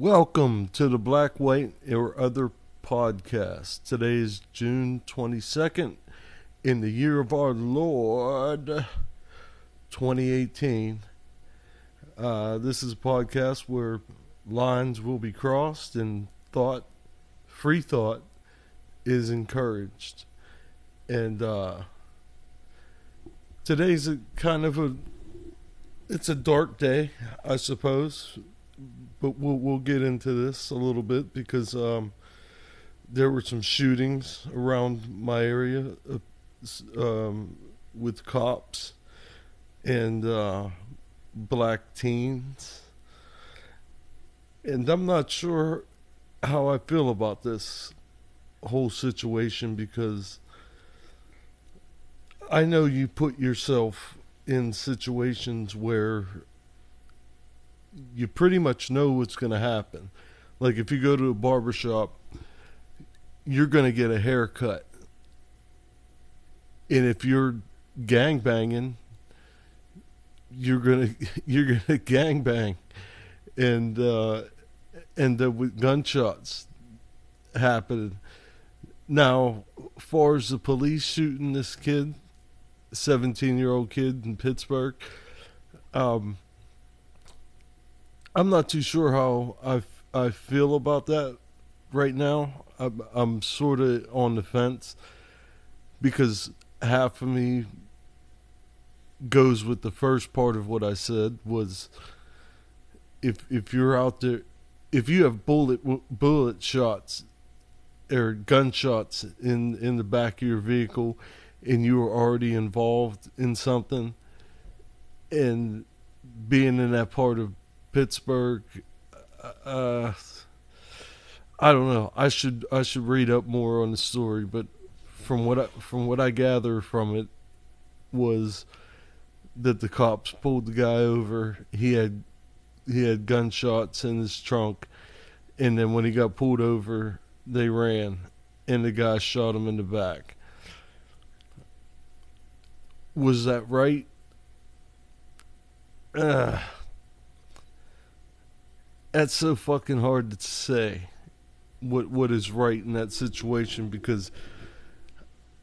Welcome to the Black, White, or Other podcast. Today is June 22nd in the year of our Lord 2018. Uh, this is a podcast where lines will be crossed and thought, free thought, is encouraged. And uh, today's a kind of a it's a dark day, I suppose, but we'll we'll get into this a little bit because um, there were some shootings around my area uh, um, with cops and uh, black teens, and I'm not sure how I feel about this whole situation because I know you put yourself in situations where you pretty much know what's going to happen. Like if you go to a barber shop, you're going to get a haircut. And if you're gang banging, you're going to you're to gang bang. And uh and the gunshots happening. Now, far as the police shooting this kid, 17 year old kid in Pittsburgh. Um, I'm not too sure how I, I feel about that right now. I'm, I'm sort of on the fence because half of me goes with the first part of what I said was if if you're out there if you have bullet bullet shots or gunshots in in the back of your vehicle and you were already involved in something and being in that part of Pittsburgh uh I don't know. I should I should read up more on the story, but from what I, from what I gather from it was that the cops pulled the guy over. He had he had gunshots in his trunk, and then when he got pulled over, they ran, and the guy shot him in the back was that right? Uh, that's so fucking hard to say what what is right in that situation because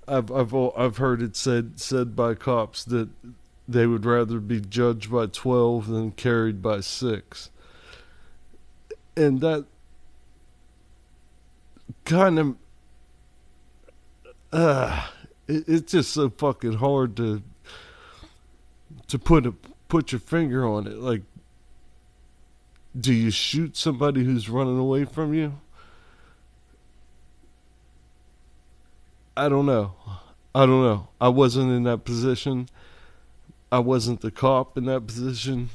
I've I've I've heard it said said by cops that they would rather be judged by 12 than carried by 6 and that kind of uh it, it's just so fucking hard to to put a put your finger on it. Like, do you shoot somebody who's running away from you? I don't know. I don't know. I wasn't in that position. I wasn't the cop in that position.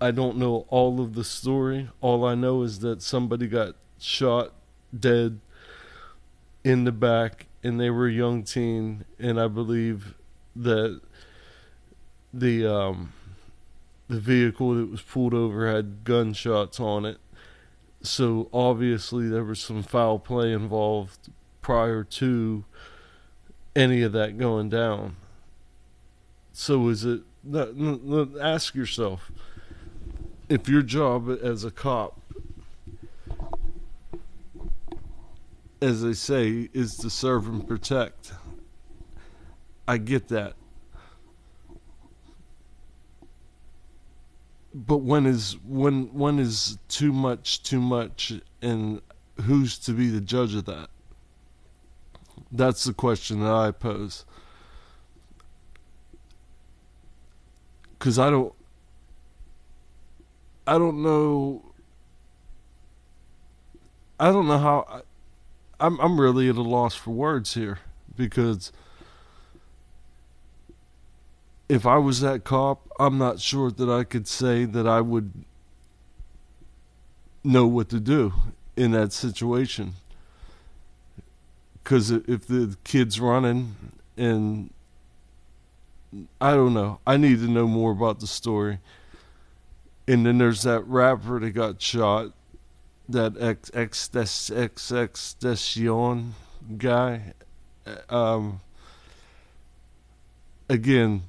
I don't know all of the story. All I know is that somebody got shot dead in the back and they were a young teen, and I believe that the um, the vehicle that was pulled over had gunshots on it. So obviously there was some foul play involved prior to any of that going down. So is it? Ask yourself if your job as a cop as they say, is to serve and protect. I get that. But when is when when is too much too much and who's to be the judge of that? That's the question that I pose. Cuz I don't I don't know I don't know how I'm I'm really at a loss for words here because if I was that cop, I'm not sure that I could say that I would know what to do in that situation. Because if the kid's running and I don't know, I need to know more about the story. And then there's that rapper that got shot that ex ex ex ex extension guy. Um, again,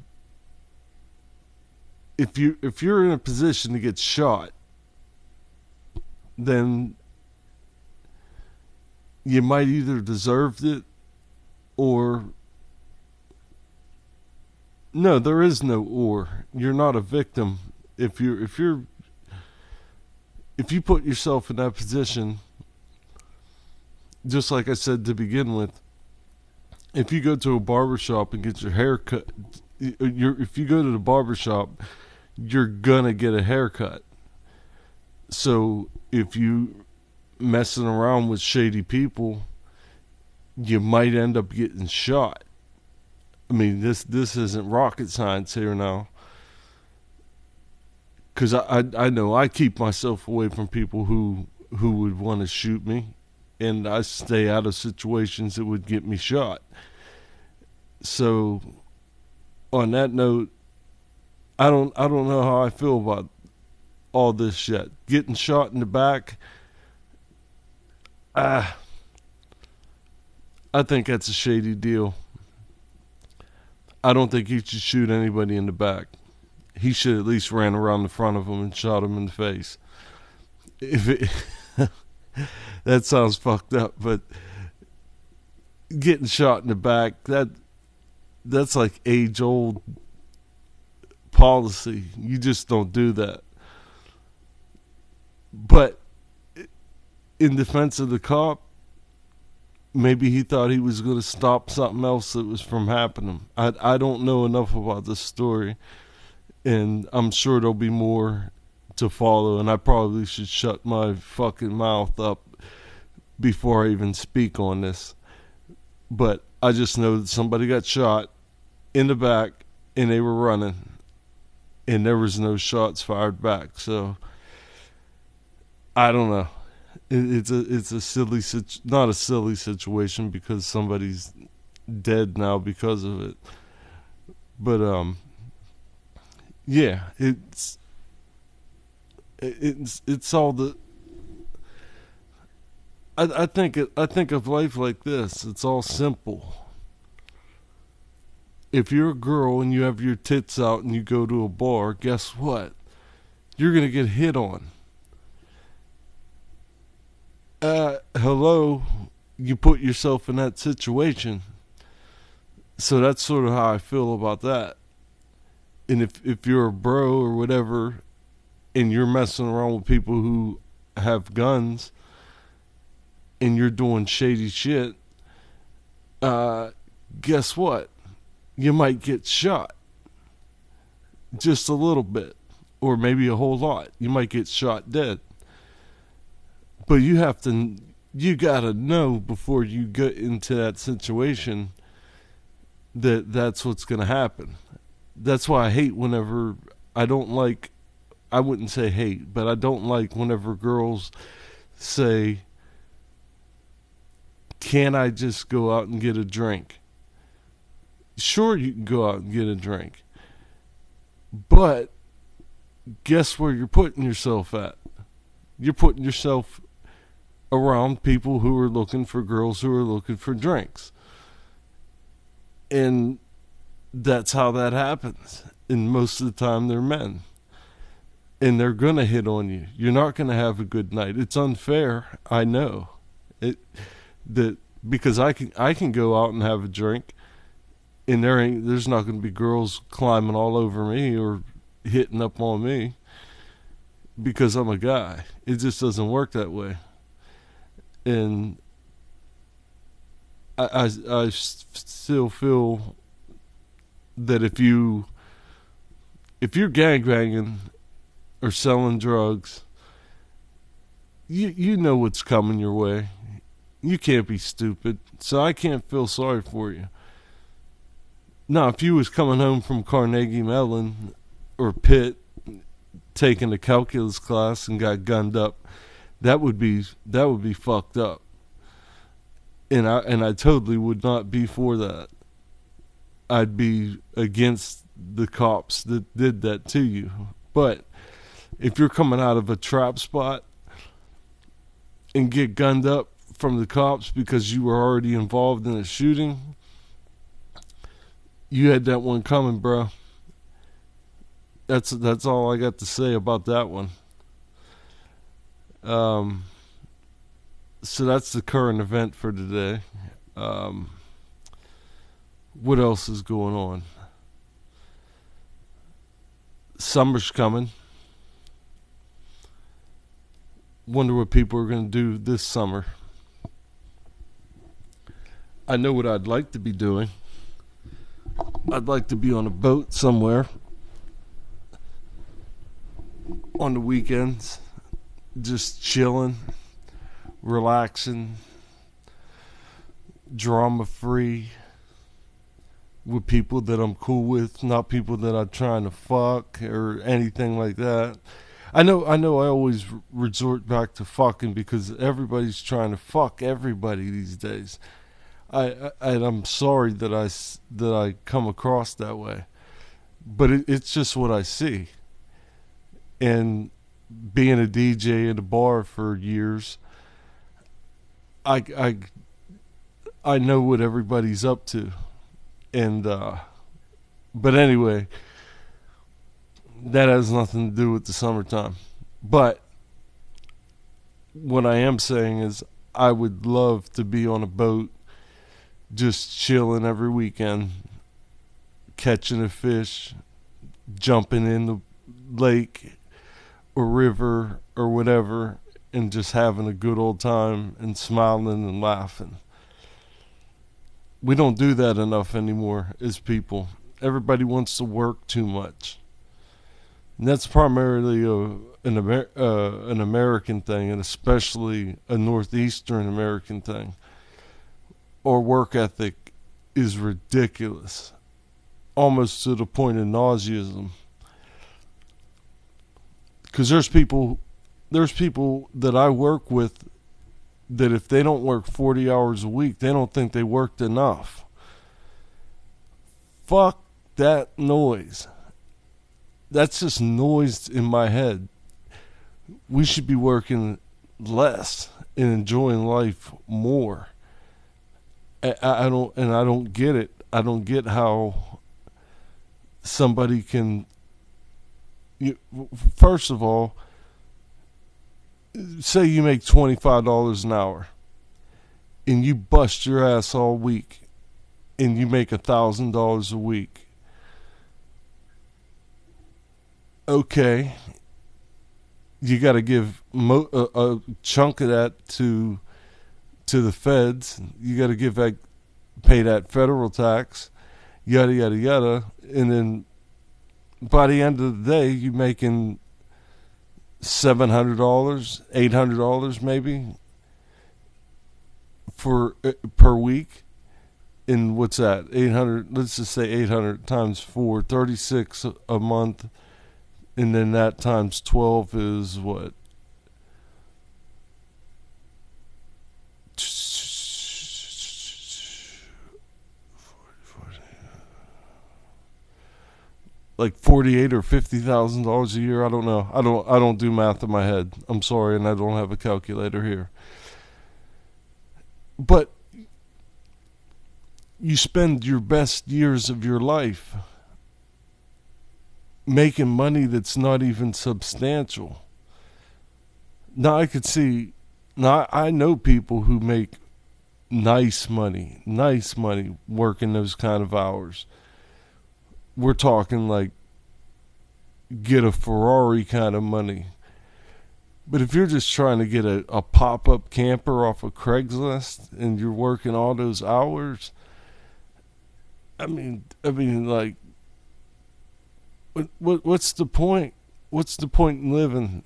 if you if you're in a position to get shot, then you might either deserved it or no, there is no or. You're not a victim if you're if you're if you put yourself in that position just like I said to begin with, if you go to a barber shop and get your hair cut, uh, you're, if you go to the barber shop, you're gonna get a haircut. So if you messing around with shady people, you might end up getting shot. I mean, this this isn't rocket science here now. Because I, I I know I keep myself away from people who who would want to shoot me and I stay out of situations that would get me shot. So, on that note, I don't I don't know how I feel about all this yet. Getting shot in the back, ah, I think that's a shady deal. I don't think he should shoot anybody in the back. He should at least ran around the front of him and shot him in the face. If it that sounds fucked up, but getting shot in the back that that's like age old policy. You just don't do that. But in defense of the cop, maybe he thought he was going to stop something else that was from happening. I I don't know enough about this story, and I'm sure there'll be more to follow. And I probably should shut my fucking mouth up before I even speak on this. But I just know that somebody got shot in the back and they were running and there was no shots fired back. So I don't know. it's a it's a silly not a silly situation because somebody's dead now because of it. But um yeah, it's it's it's all the I, I think it, I think of life like this. It's all simple. If you're a girl and you have your tits out and you go to a bar, guess what? You're gonna get hit on. Uh, hello, you put yourself in that situation. So that's sort of how I feel about that. And if if you're a bro or whatever, and you're messing around with people who have guns and you're doing shady shit, uh, guess what? You might get shot. Just a little bit. Or maybe a whole lot. You might get shot dead. But you have to, you gotta know before you get into that situation that that's what's gonna happen. That's why I hate whenever I don't like, I wouldn't say hate, but I don't like whenever girls say, can I just go out and get a drink? Sure, you can go out and get a drink. But guess where you're putting yourself at? You're putting yourself around people who are looking for girls who are looking for drinks. And that's how that happens. And most of the time, they're men. And they're going to hit on you. You're not going to have a good night. It's unfair. I know. It that because I can I can go out and have a drink, and there ain't there's not going to be girls climbing all over me or hitting up on me because I'm a guy. It just doesn't work that way, and I I, I still feel that if you if you're gangbanging or selling drugs, you you know what's coming your way you can't be stupid, so I can't feel sorry for you. Now, if you was coming home from Carnegie Mellon or Pitt, taking a calculus class and got gunned up, that would be that would be fucked up. And I and I totally would not be for that. I'd be against the cops that did that to you. But if you're coming out of a trap spot and get gunned up, from the cops because you were already involved in a shooting, you had that one coming, bro. That's that's all I got to say about that one. Um, so that's the current event for today. Um, what else is going on? Summer's coming. Wonder what people are going to do this summer. I know what I'd like to be doing. I'd like to be on a boat somewhere on the weekends, just chilling, relaxing, drama free with people that I'm cool with, not people that I'm trying to fuck or anything like that. I know I know I always resort back to fucking because everybody's trying to fuck everybody these days. I, I and I'm sorry that I that I come across that way, but it, it's just what I see. And being a DJ in a bar for years, I I I know what everybody's up to, and uh, but anyway, that has nothing to do with the summertime. But what I am saying is, I would love to be on a boat just chilling every weekend, catching a fish, jumping in the lake or river or whatever, and just having a good old time and smiling and laughing. We don't do that enough anymore as people. Everybody wants to work too much. And that's primarily a, an, Amer- uh, an American thing, and especially a Northeastern American thing or work ethic is ridiculous, almost to the point of nauseism. Because there's people, there's people that I work with that if they don't work 40 hours a week, they don't think they worked enough. Fuck that noise. That's just noise in my head. We should be working less and enjoying life more. I, I don't, and I don't get it. I don't get how somebody can. You, first of all, say you make twenty five dollars an hour, and you bust your ass all week, and you make a thousand dollars a week. Okay, you got to give mo- a, a chunk of that to to the feds. You got to give that, pay that federal tax, yada yada yada, and then by the end of the day, you're making seven hundred dollars, eight hundred dollars, maybe for uh, per week. And what's that? Eight hundred. Let's just say eight hundred times four, thirty-six a month, and then that times twelve is what like forty eight or fifty thousand dollars a year. I don't know. I don't I don't do math in my head. I'm sorry, and I don't have a calculator here. But you spend your best years of your life making money that's not even substantial. Now I could see now I know people who make nice money, nice money working those kind of hours we're talking like get a Ferrari kind of money. But if you're just trying to get a, a pop up camper off of Craigslist and you're working all those hours, I mean, I mean, like, what, what what's the point? What's the point in living?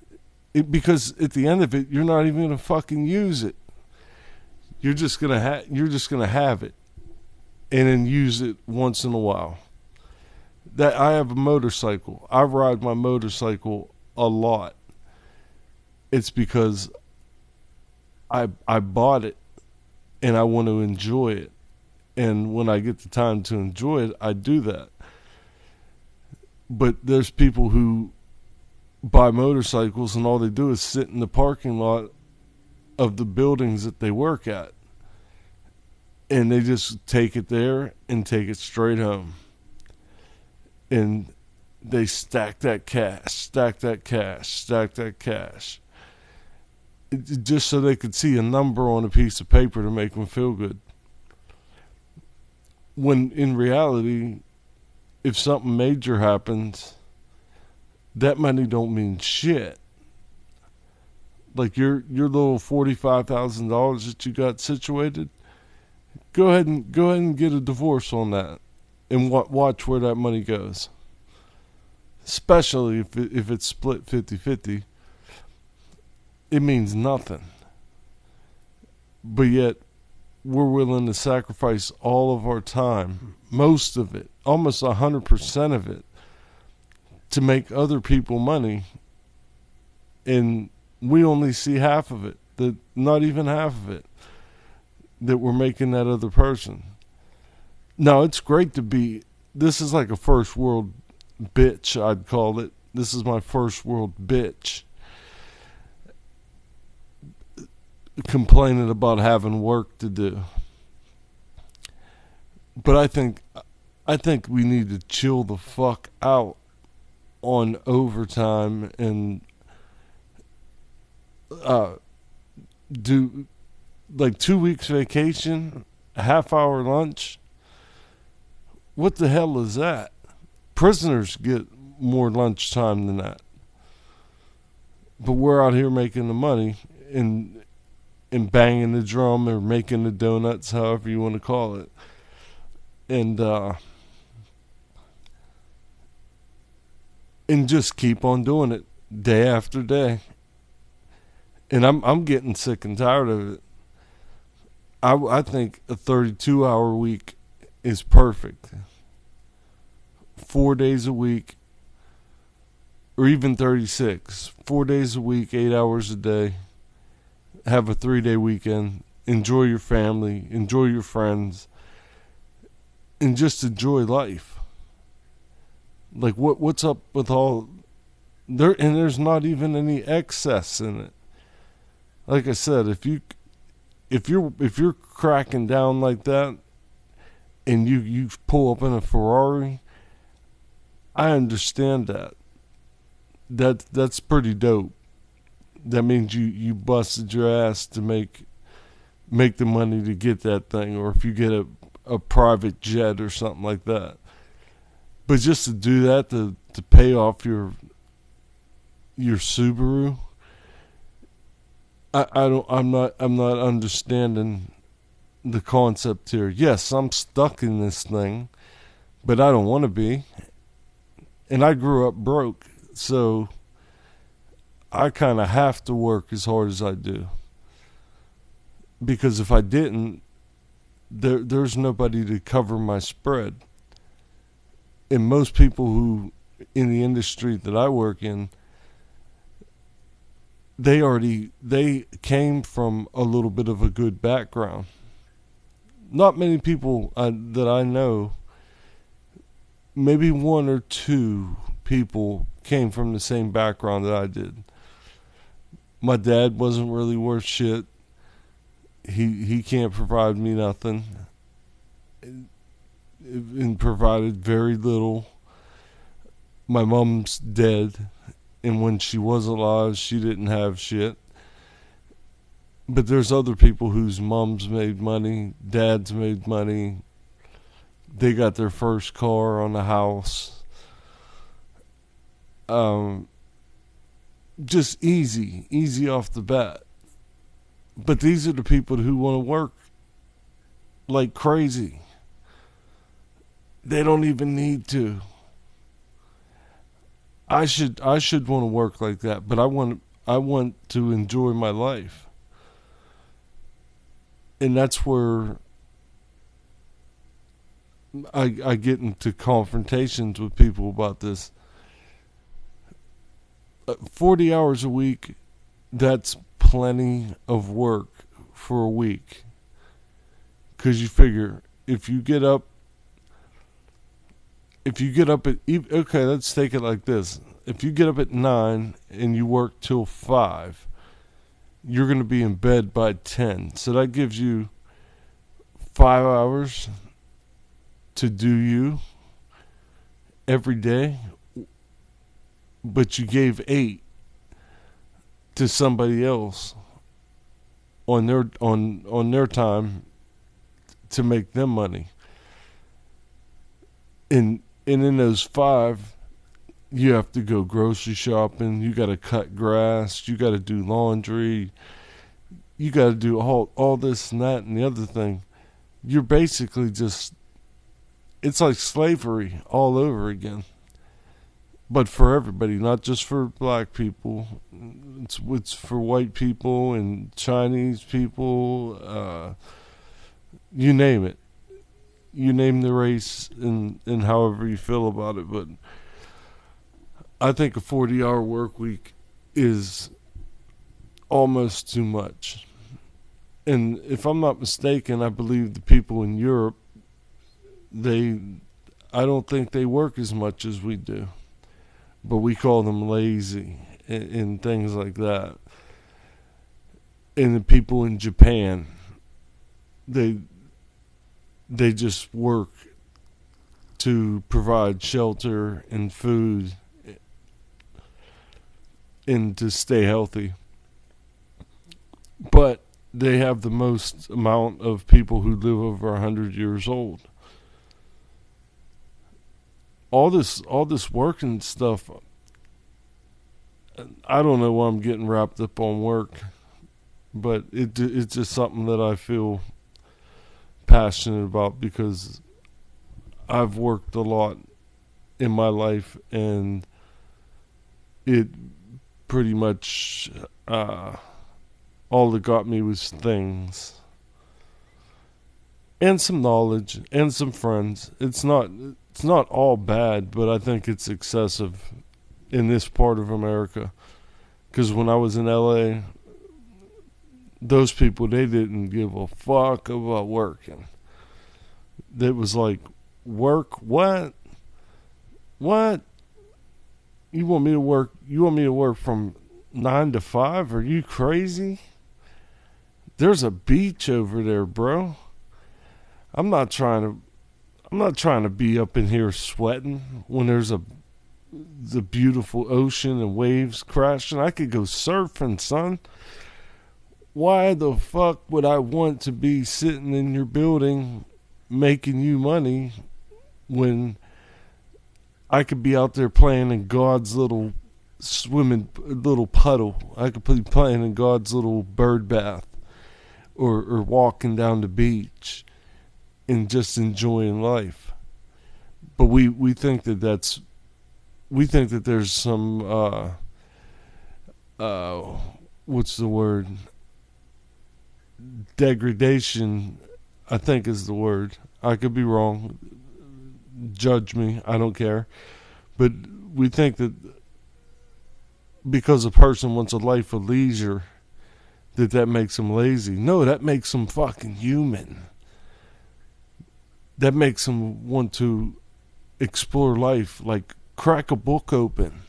It, because at the end of it, you're not even gonna fucking use it. You're just gonna have you're just gonna have it, and then use it once in a while that I have a motorcycle. I ride my motorcycle a lot. It's because I I bought it and I want to enjoy it. And when I get the time to enjoy it, I do that. But there's people who buy motorcycles and all they do is sit in the parking lot of the buildings that they work at. And they just take it there and take it straight home and they stack that cash, stack that cash, stack that cash. just so they could see a number on a piece of paper to make them feel good. When in reality, if something major happens, that money don't mean shit. Like your your little forty five thousand dollars that you got situated, go ahead and go ahead and get a divorce on that, and wa- watch where that money goes. Especially if it, if it's split 50-50, it means nothing. But yet, we're willing to sacrifice all of our time, most of it, almost a hundred percent of it, to make other people money, and we only see half of it. Not even half of it that we're making that other person. Now it's great to be. This is like a first world bitch. I'd call it. This is my first world bitch. Complaining about having work to do. But I think I think we need to chill the fuck out on overtime and uh do like two weeks vacation, a half hour lunch. What the hell is that? Prisoners get more lunch time than that. But we're out here making the money and and banging the drum or making the donuts, however you want to call it. And uh and just keep on doing it day after day. And I'm I'm getting sick and tired of it. I I think a 32 hour week is perfect. 4 days a week or even 36. 4 days a week, 8 hours a day. Have a 3-day weekend. Enjoy your family, enjoy your friends, and just enjoy life. Like what what's up with all there and there's not even any excess in it. Like I said, if you if you're if you're cracking down like that and you you pull up in a Ferrari, I understand that. That that's pretty dope. That means you you busted your ass to make make the money to get that thing or if you get a a private jet or something like that. But just to do that to to pay off your your Subaru, I, I don't I'm not I'm not understanding the concept here. Yes, I'm stuck in this thing, but I don't want to be. And I grew up broke, so I kind of have to work as hard as I do. Because if I didn't, there there's nobody to cover my spread. And most people who in the industry that I work in they already they came from a little bit of a good background. Not many people uh, that I know, maybe one or two people came from the same background that I did. My dad wasn't really worth shit. He he can't provide me nothing. And provided very little. My mom's dead and when she was alive, she didn't have shit. But there's other people whose moms made money, dads made money. They got their first car on the house. Um, just easy, easy off the bat. But these are the people who want to work like crazy. They don't even need to. I should I should want to work like that, but I want I want to enjoy my life. And that's where I I get into confrontations with people about this. Uh, 40 hours a week that's plenty of work for a week. Cuz you figure if you get up if you get up at okay, let's take it like this. If you get up at nine and you work till five, you're going to be in bed by ten. So that gives you five hours to do you every day, but you gave eight to somebody else on their on on their time to make them money. And and in those five, you have to go grocery shopping, you got to cut grass, you got to do laundry, you got to do all all this and that and the other thing. You're basically just it's like slavery all over again. But for everybody, not just for black people. It's it's for white people and Chinese people, uh, you name it. You name the race and and however you feel about it, but I think a 40 hour work week is almost too much and if I'm not mistaken, I believe the people in Europe, they, I don't think they work as much as we do, but we call them lazy and, and things like that. And the people in Japan, they, they just work to provide shelter and food and to stay healthy. But they have the most amount of people who live over a hundred years old. All this, all this work and stuff. I don't know why I'm getting wrapped up on work, but it it's just something that I feel passionate about because I've worked a lot in my life and it pretty much uh, all that got me was things and some knowledge and some friends. It's not it's not all bad, but I think it's excessive in this part of America. Because when I was in LA, those people they didn't give a fuck about working. It was like, work what? What? You want me to work? You want me to work from nine to five? Are you crazy? There's a beach over there, bro. I'm not trying to I'm not trying to be up in here sweating when there's a the beautiful ocean and waves crashing. I could go surfing, son. Why the fuck would I want to be sitting in your building making you money when I could be out there playing in God's little swimming little puddle? I could be playing in God's little bird bath or, or walking down the beach and just enjoying life. But we, we think that that's we think that there's some uh, uh, what's the word degradation I think is the word. I could be wrong. Judge me. I don't care. But we think that because a person wants a life of leisure that that makes them lazy. No, that makes them fucking human. That makes them want to explore life, like crack a book open.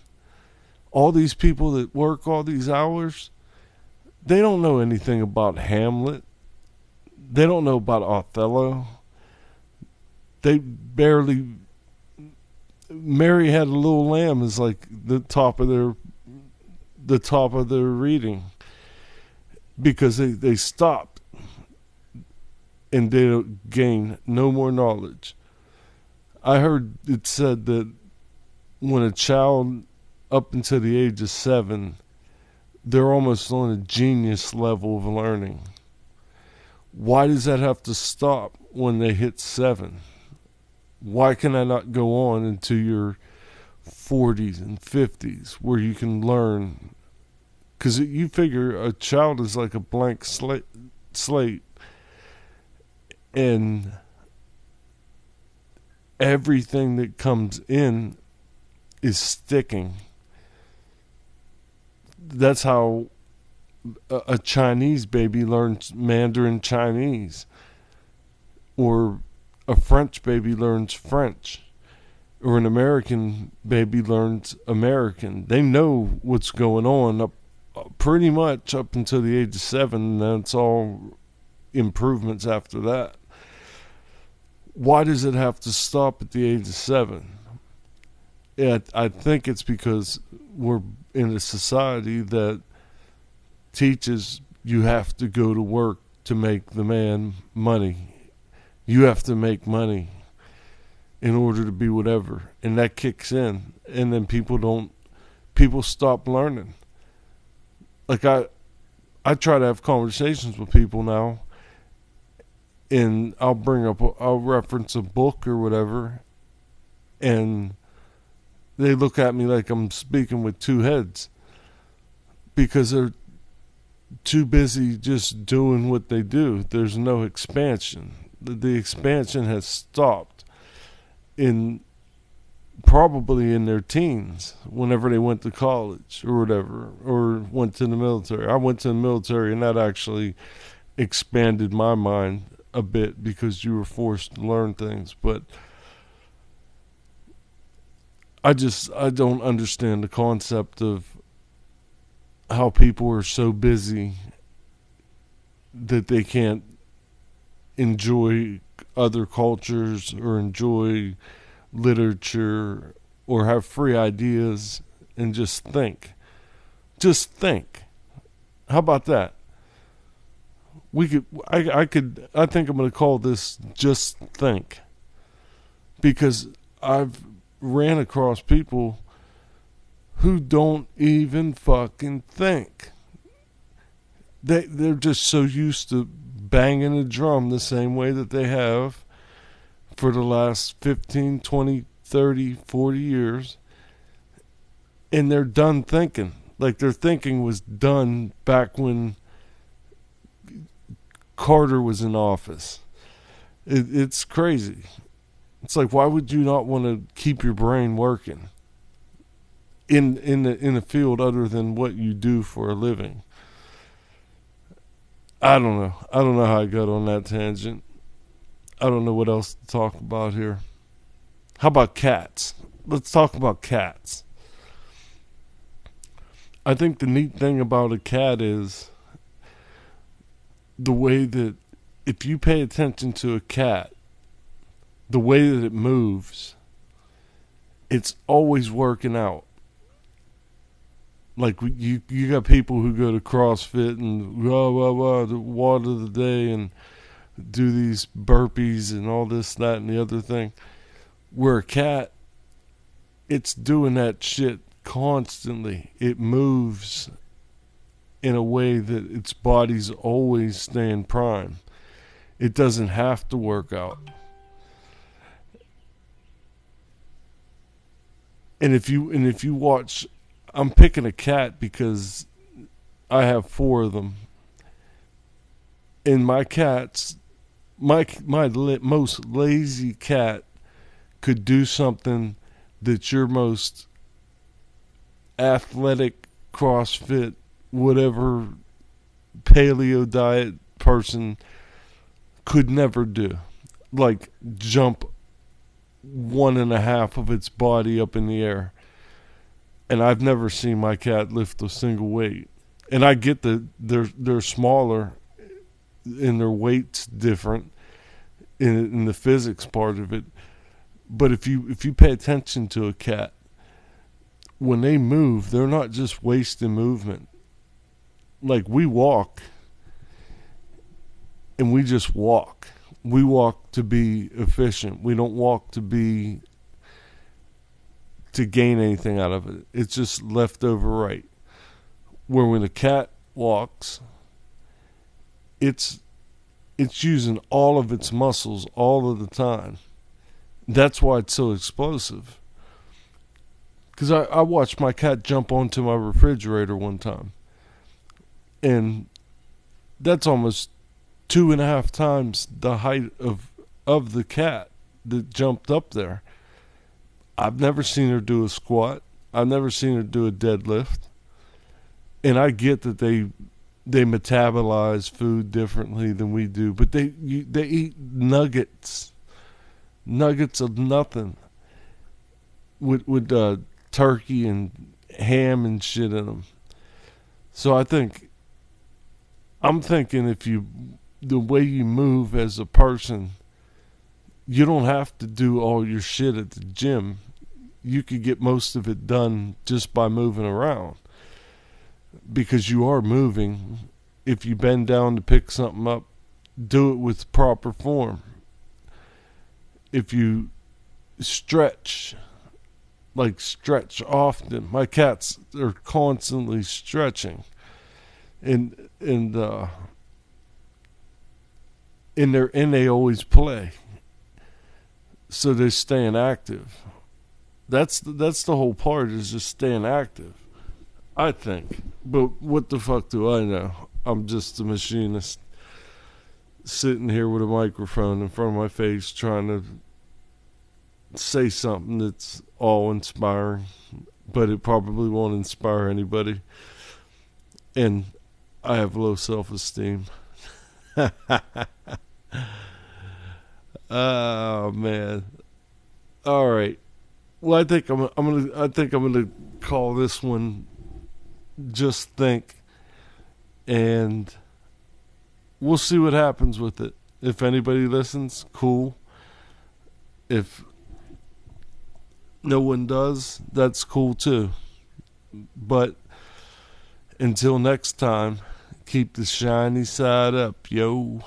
All these people that work all these hours, they don't know anything about Hamlet. They don't know about Othello. They barely. Mary had a little lamb is like the top of their, the top of their reading because they, they stopped and they gain no more knowledge. I heard it said that when a child up until the age of seven, they're almost on a genius level of learning. Why does that have to stop when they hit seven? Why can I not go on into your 40s and 50s where you can learn because you figure a child is like a blank slate, slate, and everything that comes in is sticking. That's how a, a Chinese baby learns Mandarin Chinese, or a French baby learns French or an American baby learns American. They know what's going on up pretty much up until the age of seven. That's all improvements after that. Why does it have to stop at the age of seven? It, I think it's because we're in a society that teaches you have to go to work to make the man money. You have to make money in order to be whatever. And that kicks in. And then people don't, people stop learning. Like I, I try to have conversations with people now and I'll bring up, I'll reference a book or whatever, and they look at me like I'm speaking with two heads because they're too busy just doing what they do. There's no expansion. The, the expansion has stopped in probably in their teens whenever they went to college or whatever or went to the military. I went to the military and that actually expanded my mind a bit because you were forced to learn things, but I just I don't understand the concept of how people are so busy that they can't enjoy other cultures or enjoy literature or have free ideas and just think. Just think. How about that? We could I I could I think I'm going to call this just think. Because I've ran across people who don't even fucking think. They they're just so used to banging a drum the same way that they have for the last 15, 20, 30, 40 years. And they're done thinking. Like their thinking was done back when Carter was in office. It, it's crazy. It's like why would you not want to keep your brain working in in the in a field other than what you do for a living? I don't know. I don't know how I got on that tangent. I don't know what else to talk about here. How about cats? Let's talk about cats. I think the neat thing about a cat is the way that if you pay attention to a cat, the way that it moves, it's always working out. Like you, you got people who go to CrossFit and blah blah blah, the water of the day, and do these burpees and all this, that, and the other thing. Where a cat, it's doing that shit constantly. It moves in a way that its body's always staying prime. It doesn't have to work out. And if you and if you watch I'm picking a cat because I have four of them. And my cats my my most lazy cat could do something that your most athletic CrossFit whatever paleo diet person could never do. Like jump one and a half of its body up in the air. And I've never seen my cat lift a single weight. And I get that they're they're smaller and their weight's different in in the physics part of it. But if you if you pay attention to a cat, when they move, they're not just wasting movement like we walk and we just walk. We walk to be efficient. We don't walk to be to gain anything out of it. It's just left over right. Where when a cat walks, it's it's using all of its muscles all of the time. That's why it's so explosive. Because I, I watched my cat jump onto my refrigerator one time and that's almost two and a half times the height of of the cat that jumped up there. I've never seen her do a squat. I've never seen her do a deadlift. And I get that they they metabolize food differently than we do, but they you, they eat nuggets, nuggets of nothing, with with uh, turkey and ham and shit in them. So I think I'm thinking if you, the way you move as a person, you don't have to do all your shit at the gym. You could get most of it done just by moving around because you are moving if you bend down to pick something up, do it with proper form. If you stretch, like stretch often, my cats are constantly stretching, and and uh, and they and they always play, so they're staying active. That's the, that's the whole part is just staying active. I think, but what the fuck do I know? I'm just a machinist sitting here with a microphone in front of my face trying to say something that's all inspiring, but it probably won't inspire anybody. And I have low self esteem. oh man. All right. Well, I think I'm I'm to I think I'm to call this one just think and we'll see what happens with it. If anybody listens, cool. If no one does, that's cool too. But until next time, keep the shiny side up, yo.